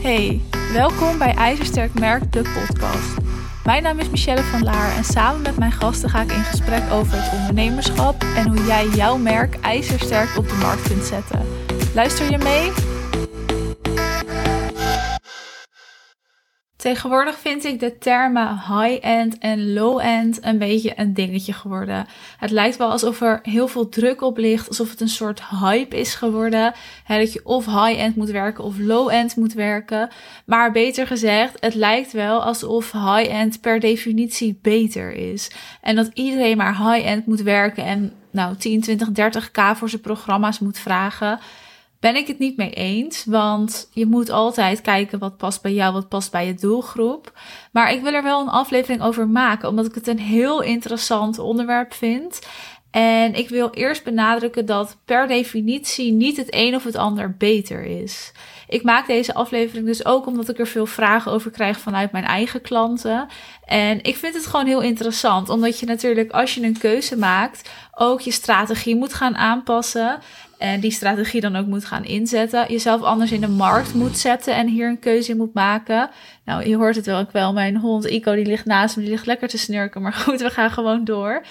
Hey, welkom bij IJzersterk Merk, de podcast. Mijn naam is Michelle van Laar en samen met mijn gasten ga ik in gesprek over het ondernemerschap en hoe jij jouw merk ijzersterk op de markt kunt zetten. Luister je mee? Tegenwoordig vind ik de termen high-end en low-end een beetje een dingetje geworden. Het lijkt wel alsof er heel veel druk op ligt, alsof het een soort hype is geworden. dat je of high-end moet werken of low-end moet werken. Maar beter gezegd, het lijkt wel alsof high-end per definitie beter is. En dat iedereen maar high-end moet werken en nou 10, 20, 30k voor zijn programma's moet vragen ben ik het niet mee eens. Want je moet altijd kijken wat past bij jou, wat past bij je doelgroep. Maar ik wil er wel een aflevering over maken, omdat ik het een heel interessant onderwerp vind. En ik wil eerst benadrukken dat per definitie niet het een of het ander beter is. Ik maak deze aflevering dus ook omdat ik er veel vragen over krijg vanuit mijn eigen klanten. En ik vind het gewoon heel interessant, omdat je natuurlijk als je een keuze maakt, ook je strategie moet gaan aanpassen. En die strategie dan ook moet gaan inzetten. Jezelf anders in de markt moet zetten en hier een keuze in moet maken. Nou, je hoort het wel ook wel. Mijn hond Ico die ligt naast me, die ligt lekker te snurken. Maar goed, we gaan gewoon door.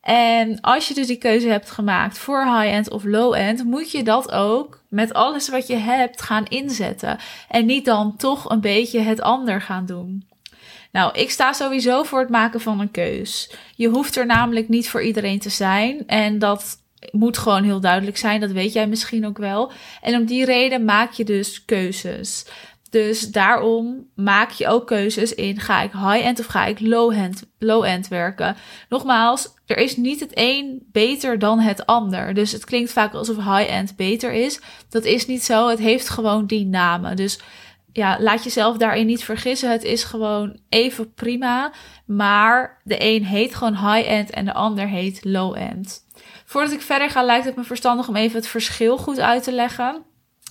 En als je dus die keuze hebt gemaakt voor high-end of low-end, moet je dat ook met alles wat je hebt gaan inzetten. En niet dan toch een beetje het ander gaan doen. Nou, ik sta sowieso voor het maken van een keus. Je hoeft er namelijk niet voor iedereen te zijn. En dat moet gewoon heel duidelijk zijn. Dat weet jij misschien ook wel. En om die reden maak je dus keuzes. Dus daarom maak je ook keuzes in: ga ik high-end of ga ik low-end low werken? Nogmaals, er is niet het een beter dan het ander. Dus het klinkt vaak alsof high-end beter is. Dat is niet zo. Het heeft gewoon die namen. Dus ja, laat jezelf daarin niet vergissen. Het is gewoon even prima. Maar de een heet gewoon high-end en de ander heet low-end. Voordat ik verder ga, lijkt het me verstandig om even het verschil goed uit te leggen.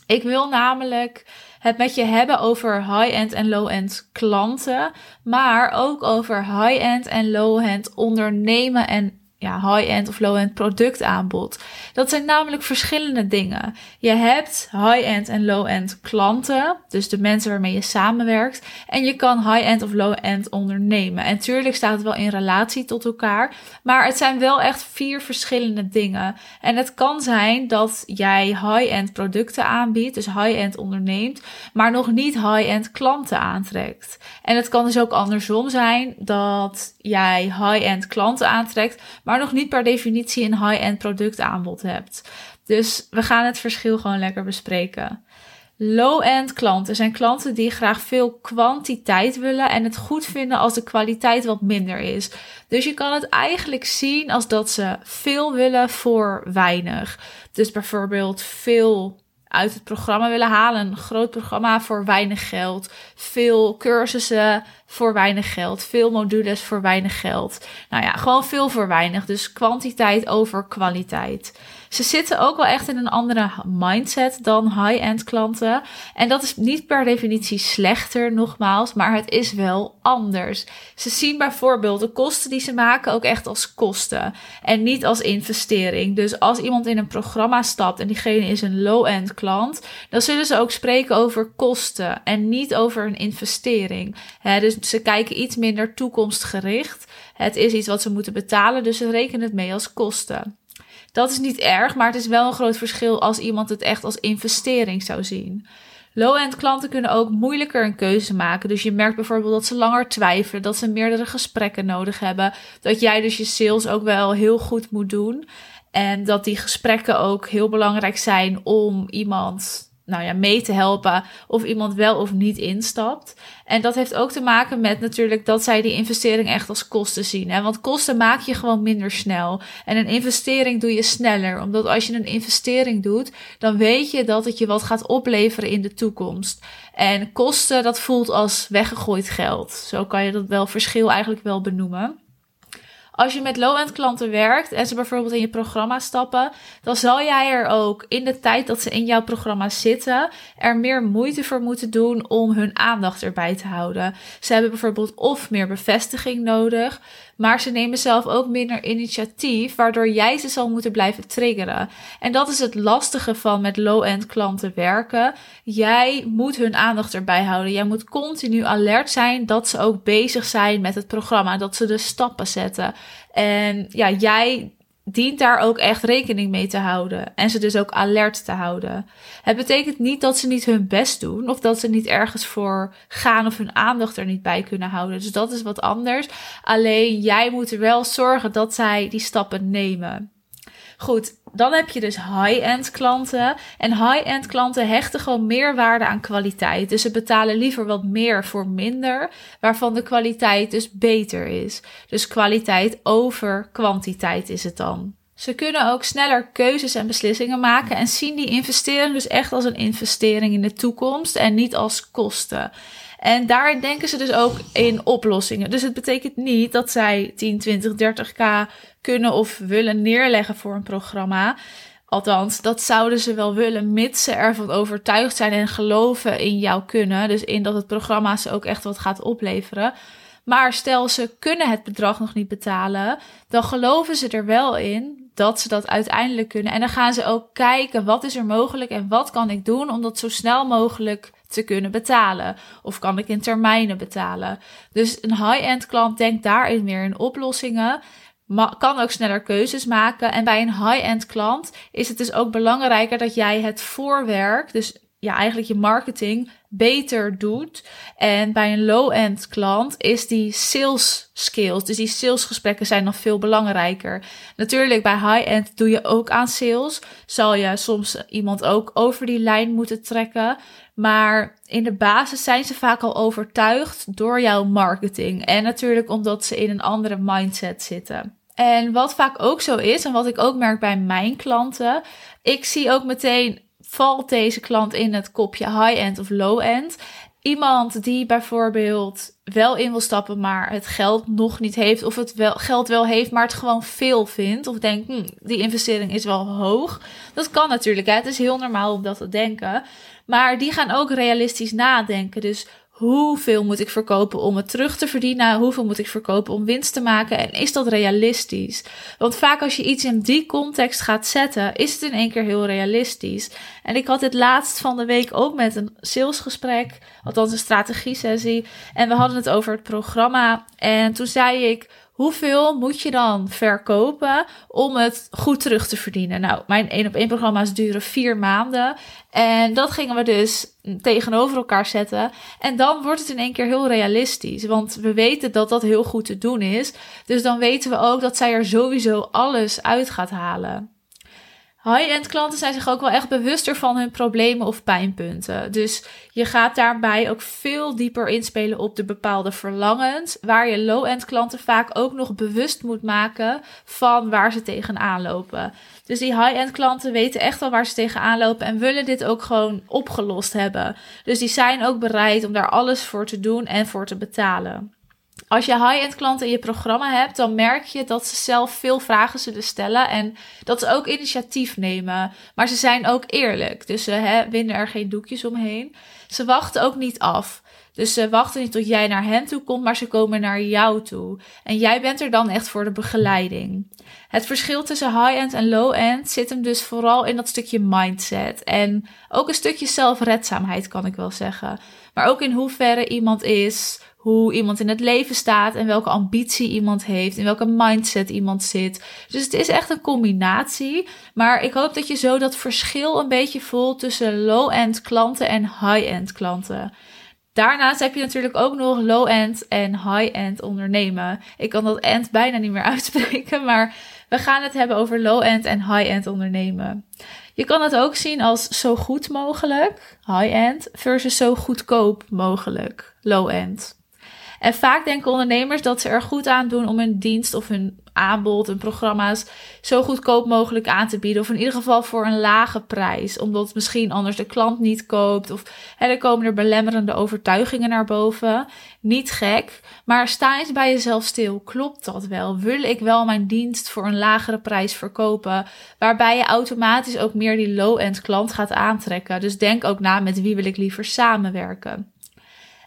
Ik wil namelijk het met je hebben over high-end en low-end klanten, maar ook over high-end en low-end ondernemen en ja, high-end of low-end productaanbod. Dat zijn namelijk verschillende dingen. Je hebt high-end en low-end klanten, dus de mensen waarmee je samenwerkt. En je kan high-end of low-end ondernemen. En tuurlijk staat het wel in relatie tot elkaar, maar het zijn wel echt vier verschillende dingen. En het kan zijn dat jij high-end producten aanbiedt, dus high-end onderneemt, maar nog niet high-end klanten aantrekt. En het kan dus ook andersom zijn dat jij high-end klanten aantrekt, maar maar nog niet per definitie een high-end productaanbod hebt. Dus we gaan het verschil gewoon lekker bespreken. Low-end klanten zijn klanten die graag veel kwantiteit willen en het goed vinden als de kwaliteit wat minder is. Dus je kan het eigenlijk zien als dat ze veel willen voor weinig. Dus bijvoorbeeld veel uit het programma willen halen. Een groot programma voor weinig geld. Veel cursussen voor weinig geld. Veel modules voor weinig geld. Nou ja, gewoon veel voor weinig. Dus kwantiteit over kwaliteit. Ze zitten ook wel echt in een andere mindset dan high-end klanten. En dat is niet per definitie slechter, nogmaals, maar het is wel anders. Ze zien bijvoorbeeld de kosten die ze maken ook echt als kosten en niet als investering. Dus als iemand in een programma stapt en diegene is een low-end klant, dan zullen ze ook spreken over kosten en niet over een investering. dus ze kijken iets minder toekomstgericht. Het is iets wat ze moeten betalen, dus ze rekenen het mee als kosten. Dat is niet erg, maar het is wel een groot verschil als iemand het echt als investering zou zien. Low-end klanten kunnen ook moeilijker een keuze maken. Dus je merkt bijvoorbeeld dat ze langer twijfelen, dat ze meerdere gesprekken nodig hebben. Dat jij dus je sales ook wel heel goed moet doen. En dat die gesprekken ook heel belangrijk zijn om iemand nou ja, mee te helpen of iemand wel of niet instapt. En dat heeft ook te maken met natuurlijk dat zij die investering echt als kosten zien. Hè? Want kosten maak je gewoon minder snel. En een investering doe je sneller. Omdat als je een investering doet, dan weet je dat het je wat gaat opleveren in de toekomst. En kosten, dat voelt als weggegooid geld. Zo kan je dat wel verschil eigenlijk wel benoemen. Als je met low-end klanten werkt en ze bijvoorbeeld in je programma stappen, dan zal jij er ook in de tijd dat ze in jouw programma zitten, er meer moeite voor moeten doen om hun aandacht erbij te houden. Ze hebben bijvoorbeeld of meer bevestiging nodig, maar ze nemen zelf ook minder initiatief, waardoor jij ze zal moeten blijven triggeren. En dat is het lastige van met low-end klanten werken. Jij moet hun aandacht erbij houden. Jij moet continu alert zijn dat ze ook bezig zijn met het programma, dat ze de stappen zetten. En ja, jij dient daar ook echt rekening mee te houden. En ze dus ook alert te houden. Het betekent niet dat ze niet hun best doen. Of dat ze niet ergens voor gaan of hun aandacht er niet bij kunnen houden. Dus dat is wat anders. Alleen jij moet er wel zorgen dat zij die stappen nemen. Goed, dan heb je dus high-end klanten. En high-end klanten hechten gewoon meer waarde aan kwaliteit. Dus ze betalen liever wat meer voor minder, waarvan de kwaliteit dus beter is. Dus kwaliteit over kwantiteit is het dan. Ze kunnen ook sneller keuzes en beslissingen maken en zien die investering dus echt als een investering in de toekomst en niet als kosten. En daar denken ze dus ook in oplossingen. Dus het betekent niet dat zij 10, 20, 30k kunnen of willen neerleggen voor een programma. Althans, dat zouden ze wel willen, mits ze ervan overtuigd zijn en geloven in jouw kunnen. Dus in dat het programma ze ook echt wat gaat opleveren. Maar stel ze kunnen het bedrag nog niet betalen, dan geloven ze er wel in dat ze dat uiteindelijk kunnen. En dan gaan ze ook kijken wat is er mogelijk en wat kan ik doen om dat zo snel mogelijk te kunnen betalen? Of kan ik in termijnen betalen? Dus een high-end klant denkt daarin meer in oplossingen. Maar kan ook sneller keuzes maken. En bij een high-end klant is het dus ook belangrijker dat jij het voorwerk, dus ja, eigenlijk je marketing beter doet. En bij een low-end klant is die sales skills, dus die salesgesprekken zijn nog veel belangrijker. Natuurlijk, bij high-end doe je ook aan sales. Zal je soms iemand ook over die lijn moeten trekken. Maar in de basis zijn ze vaak al overtuigd door jouw marketing. En natuurlijk omdat ze in een andere mindset zitten. En wat vaak ook zo is, en wat ik ook merk bij mijn klanten, ik zie ook meteen valt deze klant in het kopje high-end of low-end. Iemand die bijvoorbeeld wel in wil stappen, maar het geld nog niet heeft, of het wel, geld wel heeft, maar het gewoon veel vindt, of denkt, hm, die investering is wel hoog. Dat kan natuurlijk, hè? het is heel normaal om dat te denken. Maar die gaan ook realistisch nadenken. Dus hoeveel moet ik verkopen om het terug te verdienen? Hoeveel moet ik verkopen om winst te maken? En is dat realistisch? Want vaak als je iets in die context gaat zetten, is het in één keer heel realistisch. En ik had dit laatst van de week ook met een salesgesprek, althans een strategie sessie. En we hadden het over het programma. En toen zei ik hoeveel moet je dan verkopen om het goed terug te verdienen? Nou, mijn één op één programma's duren vier maanden. En dat gingen we dus tegenover elkaar zetten. En dan wordt het in één keer heel realistisch. Want we weten dat dat heel goed te doen is. Dus dan weten we ook dat zij er sowieso alles uit gaat halen. High-end klanten zijn zich ook wel echt bewuster van hun problemen of pijnpunten. Dus je gaat daarbij ook veel dieper inspelen op de bepaalde verlangens, waar je low-end klanten vaak ook nog bewust moet maken van waar ze tegenaan lopen. Dus die high-end klanten weten echt wel waar ze tegenaan lopen en willen dit ook gewoon opgelost hebben. Dus die zijn ook bereid om daar alles voor te doen en voor te betalen. Als je high-end klanten in je programma hebt, dan merk je dat ze zelf veel vragen zullen stellen en dat ze ook initiatief nemen. Maar ze zijn ook eerlijk, dus ze hè, winnen er geen doekjes omheen. Ze wachten ook niet af. Dus ze wachten niet tot jij naar hen toe komt, maar ze komen naar jou toe. En jij bent er dan echt voor de begeleiding. Het verschil tussen high-end en low-end zit hem dus vooral in dat stukje mindset. En ook een stukje zelfredzaamheid, kan ik wel zeggen. Maar ook in hoeverre iemand is, hoe iemand in het leven staat en welke ambitie iemand heeft, in welke mindset iemand zit. Dus het is echt een combinatie. Maar ik hoop dat je zo dat verschil een beetje voelt tussen low-end klanten en high-end klanten. Daarnaast heb je natuurlijk ook nog low-end en high-end ondernemen. Ik kan dat end bijna niet meer uitspreken, maar we gaan het hebben over low-end en high-end ondernemen. Je kan het ook zien als zo goed mogelijk, high-end, versus zo goedkoop mogelijk, low-end. En vaak denken ondernemers dat ze er goed aan doen om hun dienst of hun aanbod en programma's zo goedkoop mogelijk aan te bieden. Of in ieder geval voor een lage prijs. Omdat misschien anders de klant niet koopt. Of hè, er komen er belemmerende overtuigingen naar boven. Niet gek. Maar sta eens bij jezelf stil. Klopt dat wel? Wil ik wel mijn dienst voor een lagere prijs verkopen? Waarbij je automatisch ook meer die low-end klant gaat aantrekken. Dus denk ook na met wie wil ik liever samenwerken.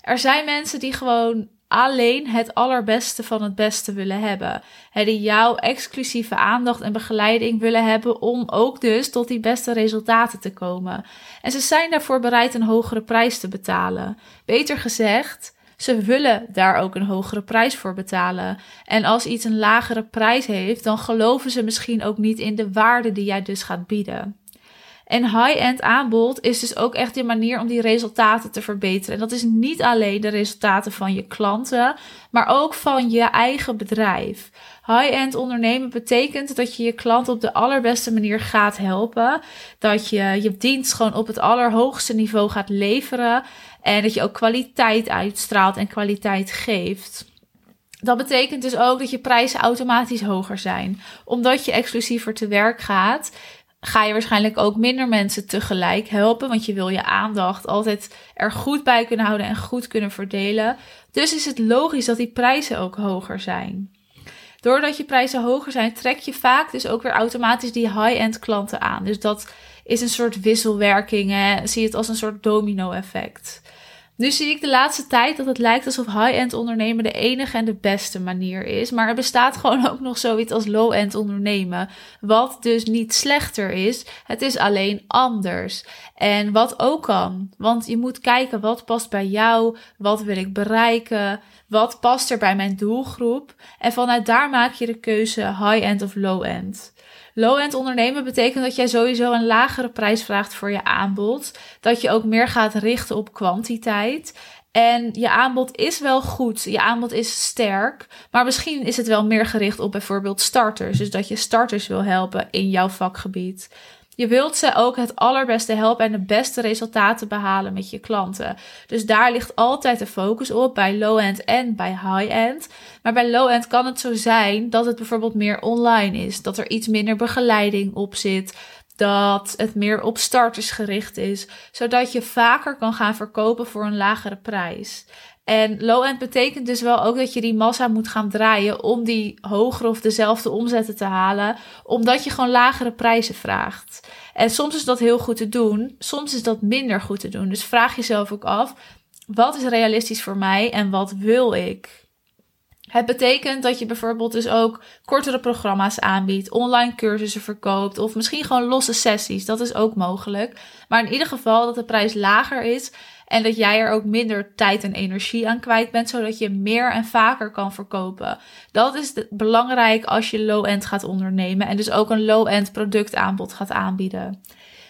Er zijn mensen die gewoon alleen het allerbeste van het beste willen hebben. He, die jouw exclusieve aandacht en begeleiding willen hebben om ook dus tot die beste resultaten te komen. En ze zijn daarvoor bereid een hogere prijs te betalen. Beter gezegd, ze willen daar ook een hogere prijs voor betalen. En als iets een lagere prijs heeft, dan geloven ze misschien ook niet in de waarde die jij dus gaat bieden. En high-end aanbod is dus ook echt je manier om die resultaten te verbeteren. En dat is niet alleen de resultaten van je klanten, maar ook van je eigen bedrijf. High-end ondernemen betekent dat je je klant op de allerbeste manier gaat helpen. Dat je je dienst gewoon op het allerhoogste niveau gaat leveren. En dat je ook kwaliteit uitstraalt en kwaliteit geeft. Dat betekent dus ook dat je prijzen automatisch hoger zijn. Omdat je exclusiever te werk gaat, ga je waarschijnlijk ook minder mensen tegelijk helpen. Want je wil je aandacht altijd er goed bij kunnen houden en goed kunnen verdelen. Dus is het logisch dat die prijzen ook hoger zijn. Doordat je prijzen hoger zijn, trek je vaak dus ook weer automatisch die high-end klanten aan. Dus dat is een soort wisselwerking. Hè? Zie het als een soort domino-effect. Nu zie ik de laatste tijd dat het lijkt alsof high-end ondernemen de enige en de beste manier is. Maar er bestaat gewoon ook nog zoiets als low-end ondernemen. Wat dus niet slechter is. Het is alleen anders. En wat ook kan. Want je moet kijken wat past bij jou. Wat wil ik bereiken? Wat past er bij mijn doelgroep? En vanuit daar maak je de keuze high-end of low-end. Low-end ondernemen betekent dat jij sowieso een lagere prijs vraagt voor je aanbod. Dat je ook meer gaat richten op kwantiteit. En je aanbod is wel goed, je aanbod is sterk, maar misschien is het wel meer gericht op bijvoorbeeld starters. Dus dat je starters wil helpen in jouw vakgebied. Je wilt ze ook het allerbeste helpen en de beste resultaten behalen met je klanten. Dus daar ligt altijd de focus op bij low-end en bij high-end. Maar bij low-end kan het zo zijn dat het bijvoorbeeld meer online is, dat er iets minder begeleiding op zit, dat het meer op starters gericht is, zodat je vaker kan gaan verkopen voor een lagere prijs. En low-end betekent dus wel ook dat je die massa moet gaan draaien om die hogere of dezelfde omzetten te halen, omdat je gewoon lagere prijzen vraagt. En soms is dat heel goed te doen, soms is dat minder goed te doen. Dus vraag jezelf ook af, wat is realistisch voor mij en wat wil ik? Het betekent dat je bijvoorbeeld dus ook kortere programma's aanbiedt, online cursussen verkoopt of misschien gewoon losse sessies. Dat is ook mogelijk. Maar in ieder geval dat de prijs lager is en dat jij er ook minder tijd en energie aan kwijt bent, zodat je meer en vaker kan verkopen. Dat is belangrijk als je low-end gaat ondernemen en dus ook een low-end productaanbod gaat aanbieden.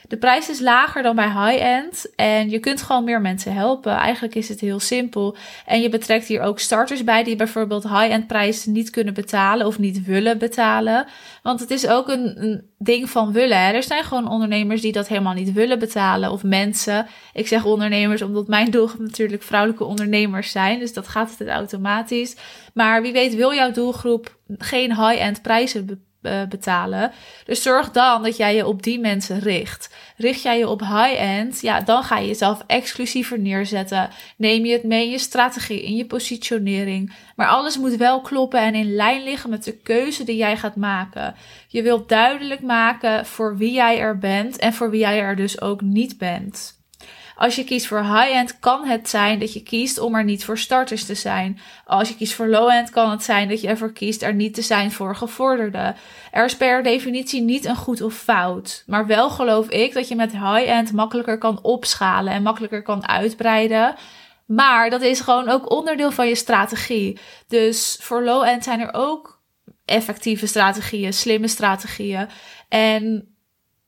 De prijs is lager dan bij high-end en je kunt gewoon meer mensen helpen. Eigenlijk is het heel simpel. En je betrekt hier ook starters bij die bijvoorbeeld high-end prijzen niet kunnen betalen of niet willen betalen. Want het is ook een, ding van willen. Er zijn gewoon ondernemers die dat helemaal niet willen betalen of mensen. Ik zeg ondernemers omdat mijn doelgroep natuurlijk vrouwelijke ondernemers zijn. Dus dat gaat het automatisch. Maar wie weet wil jouw doelgroep geen high-end prijzen eh, betalen. Dus zorg dan dat jij je op die mensen richt. Richt jij je op high-end, ja, dan ga je jezelf exclusiever neerzetten. Neem je het mee in je strategie, in je positionering. Maar alles moet wel kloppen en in lijn liggen met de keuze die jij gaat maken. Je wilt duidelijk maken voor wie jij er bent en voor wie jij er dus ook niet bent. Als je kiest voor high-end, kan het zijn dat je kiest om er niet voor starters te zijn. Als je kiest voor low-end, kan het zijn dat je ervoor kiest er niet te zijn voor gevorderden. Er is per definitie niet een goed of fout. Maar wel geloof ik dat je met high-end makkelijker kan opschalen en makkelijker kan uitbreiden. Maar dat is gewoon ook onderdeel van je strategie. Dus voor low-end zijn er ook effectieve strategieën, slimme strategieën. En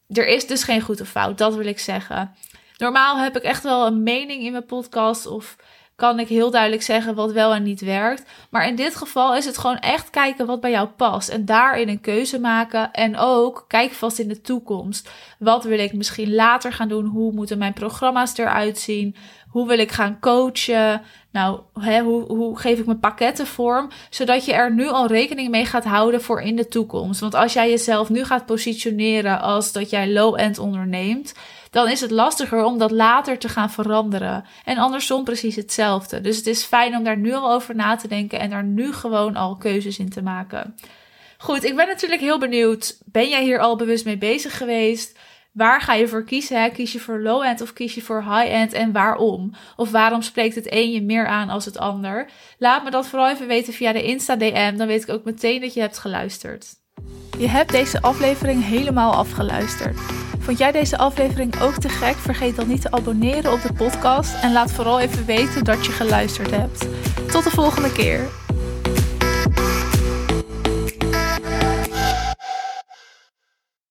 er is dus geen goed of fout, dat wil ik zeggen. Normaal heb ik echt wel een mening in mijn podcast of kan ik heel duidelijk zeggen wat wel en niet werkt. Maar in dit geval is het gewoon echt kijken wat bij jou past. En daarin een keuze maken. En ook kijk vast in de toekomst. Wat wil ik misschien later gaan doen? Hoe moeten mijn programma's eruit zien? Hoe wil ik gaan coachen? Nou, hè, hoe, hoe geef ik mijn pakketten vorm? Zodat je er nu al rekening mee gaat houden voor in de toekomst. Want als jij jezelf nu gaat positioneren als dat jij low-end onderneemt dan is het lastiger om dat later te gaan veranderen. En andersom precies hetzelfde. Dus het is fijn om daar nu al over na te denken en daar nu gewoon al keuzes in te maken. Goed, ik ben natuurlijk heel benieuwd. Ben jij hier al bewust mee bezig geweest? Waar ga je voor kiezen? Kies je voor low-end of kies je voor high-end en waarom? Of waarom spreekt het een je meer aan als het ander? Laat me dat vooral even weten via de Insta-DM. Dan weet ik ook meteen dat je hebt geluisterd. Je hebt deze aflevering helemaal afgeluisterd. Vond jij deze aflevering ook te gek? Vergeet dan niet te abonneren op de podcast en laat vooral even weten dat je geluisterd hebt. Tot de volgende keer.